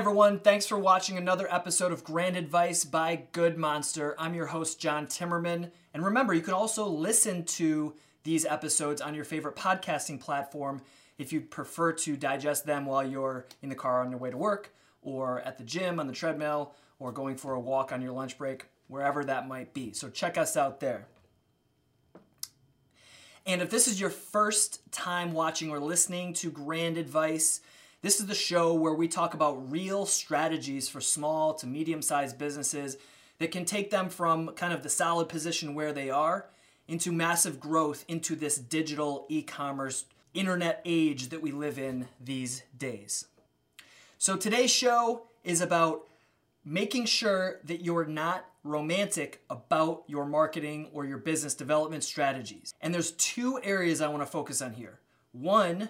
everyone, thanks for watching another episode of Grand Advice by Good Monster. I'm your host, John Timmerman. And remember, you can also listen to these episodes on your favorite podcasting platform if you prefer to digest them while you're in the car on your way to work, or at the gym on the treadmill, or going for a walk on your lunch break, wherever that might be. So check us out there. And if this is your first time watching or listening to Grand Advice, this is the show where we talk about real strategies for small to medium sized businesses that can take them from kind of the solid position where they are into massive growth into this digital e commerce internet age that we live in these days. So today's show is about making sure that you're not romantic about your marketing or your business development strategies. And there's two areas I want to focus on here. One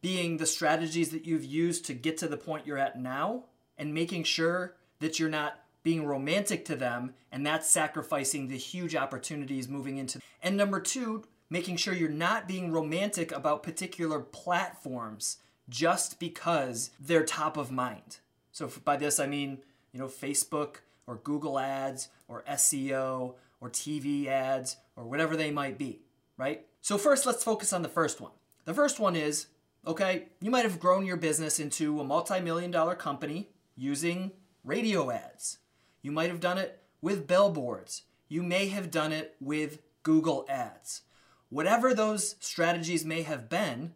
being the strategies that you've used to get to the point you're at now and making sure that you're not being romantic to them and that's sacrificing the huge opportunities moving into. And number 2, making sure you're not being romantic about particular platforms just because they're top of mind. So by this I mean, you know, Facebook or Google ads or SEO or TV ads or whatever they might be, right? So first let's focus on the first one. The first one is Okay, you might have grown your business into a multi million dollar company using radio ads. You might have done it with billboards. You may have done it with Google ads. Whatever those strategies may have been,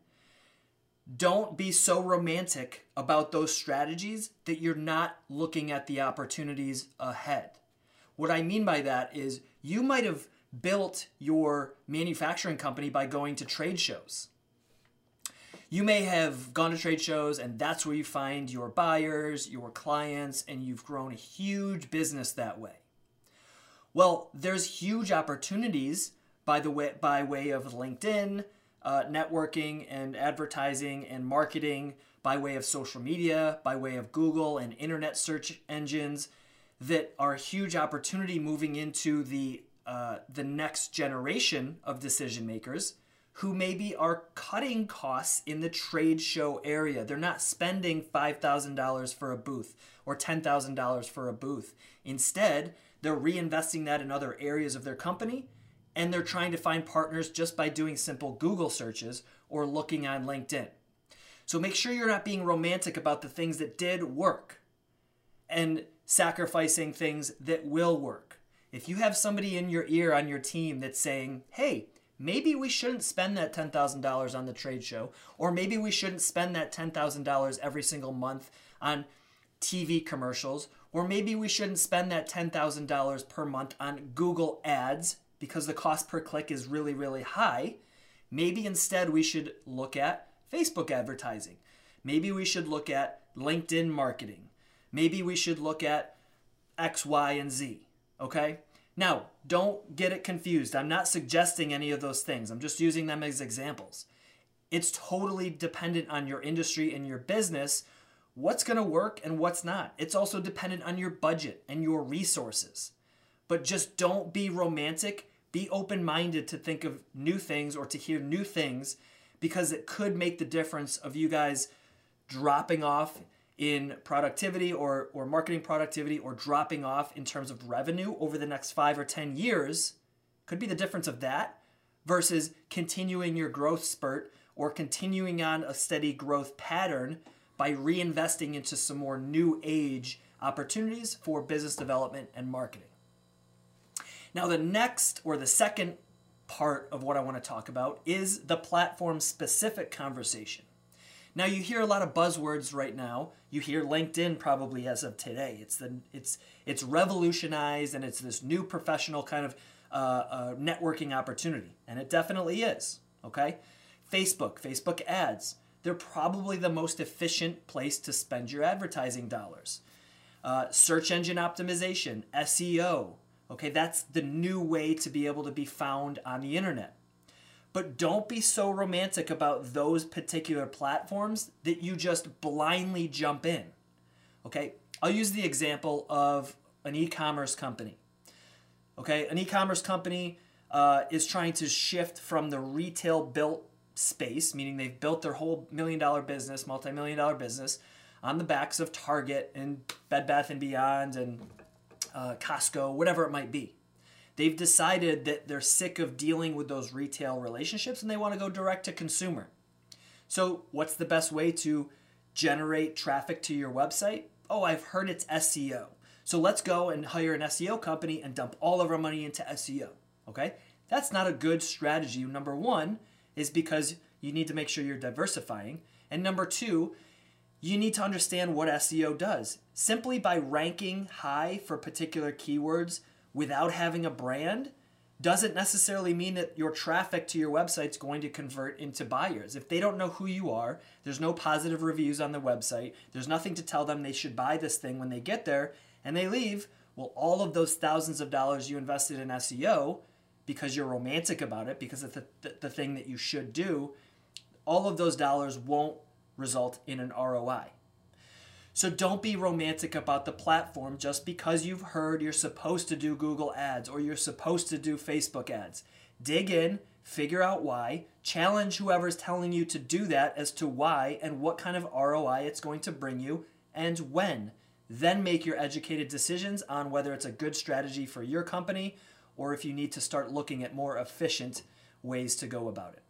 don't be so romantic about those strategies that you're not looking at the opportunities ahead. What I mean by that is you might have built your manufacturing company by going to trade shows you may have gone to trade shows and that's where you find your buyers, your clients, and you've grown a huge business that way. Well, there's huge opportunities by the way by way of LinkedIn, uh, networking and advertising and marketing, by way of social media, by way of Google and internet search engines, that are a huge opportunity moving into the uh, the next generation of decision makers who maybe are cutting costs in the trade show area. They're not spending $5,000 for a booth or $10,000 for a booth. Instead, they're reinvesting that in other areas of their company and they're trying to find partners just by doing simple Google searches or looking on LinkedIn. So make sure you're not being romantic about the things that did work and sacrificing things that will work. If you have somebody in your ear on your team that's saying, hey, maybe we shouldn't spend that $10,000 on the trade show, or maybe we shouldn't spend that $10,000 every single month on TV commercials, or maybe we shouldn't spend that $10,000 per month on Google ads because the cost per click is really, really high. Maybe instead we should look at Facebook advertising. Maybe we should look at LinkedIn marketing. Maybe we should look at X, Y, and Z. Okay? Now, don't get it confused. I'm not suggesting any of those things, I'm just using them as examples. It's totally dependent on your industry and your business what's going to work and what's not. It's also dependent on your budget and your resources. But just don't be romantic. Be open minded to think of new things or to hear new things because it could make the difference of you guys dropping off in productivity or, or marketing productivity or dropping off in terms of revenue over the next five or 10 years could be the difference of that versus continuing your growth spurt or continuing on a steady growth pattern by reinvesting into some more new age opportunities for business development and marketing. Now, the next or the second part of what I want to talk about is the platform specific conversation. Now you hear a lot of buzzwords right now. You hear LinkedIn probably as of today. It's the it's it's revolutionized and it's this new professional kind of uh, uh, networking opportunity, and it definitely is. Okay, Facebook, Facebook ads. They're probably the most efficient place to spend your advertising dollars. Uh, search engine optimization, SEO. Okay, that's the new way to be able to be found on the internet. But don't be so romantic about those particular platforms that you just blindly jump in. Okay, I'll use the example of an e commerce company. Okay, an e commerce company uh, is trying to shift from the retail built space, meaning they've built their whole million dollar business, multi million dollar business on the backs of Target and Bed Bath and Beyond and uh, Costco, whatever it might be. They've decided that they're sick of dealing with those retail relationships and they want to go direct to consumer. So, what's the best way to generate traffic to your website? Oh, I've heard it's SEO. So let's go and hire an SEO company and dump all of our money into SEO. Okay? That's not a good strategy. Number one is because you need to make sure you're diversifying. And number two, you need to understand what SEO does. Simply by ranking high for particular keywords without having a brand doesn't necessarily mean that your traffic to your website is going to convert into buyers. If they don't know who you are, there's no positive reviews on the website, there's nothing to tell them they should buy this thing when they get there, and they leave, well, all of those thousands of dollars you invested in SEO because you're romantic about it, because it's the, the, the thing that you should do, all of those dollars won't result in an ROI. So don't be romantic about the platform just because you've heard you're supposed to do Google ads or you're supposed to do Facebook ads. Dig in, figure out why, challenge whoever's telling you to do that as to why and what kind of ROI it's going to bring you and when. Then make your educated decisions on whether it's a good strategy for your company or if you need to start looking at more efficient ways to go about it.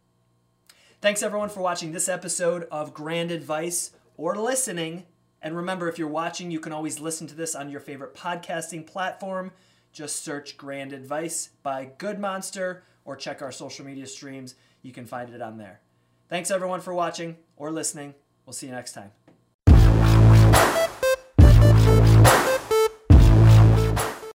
Thanks everyone for watching this episode of Grand Advice or listening and remember, if you're watching, you can always listen to this on your favorite podcasting platform. Just search Grand Advice by Good Monster or check our social media streams. You can find it on there. Thanks everyone for watching or listening. We'll see you next time.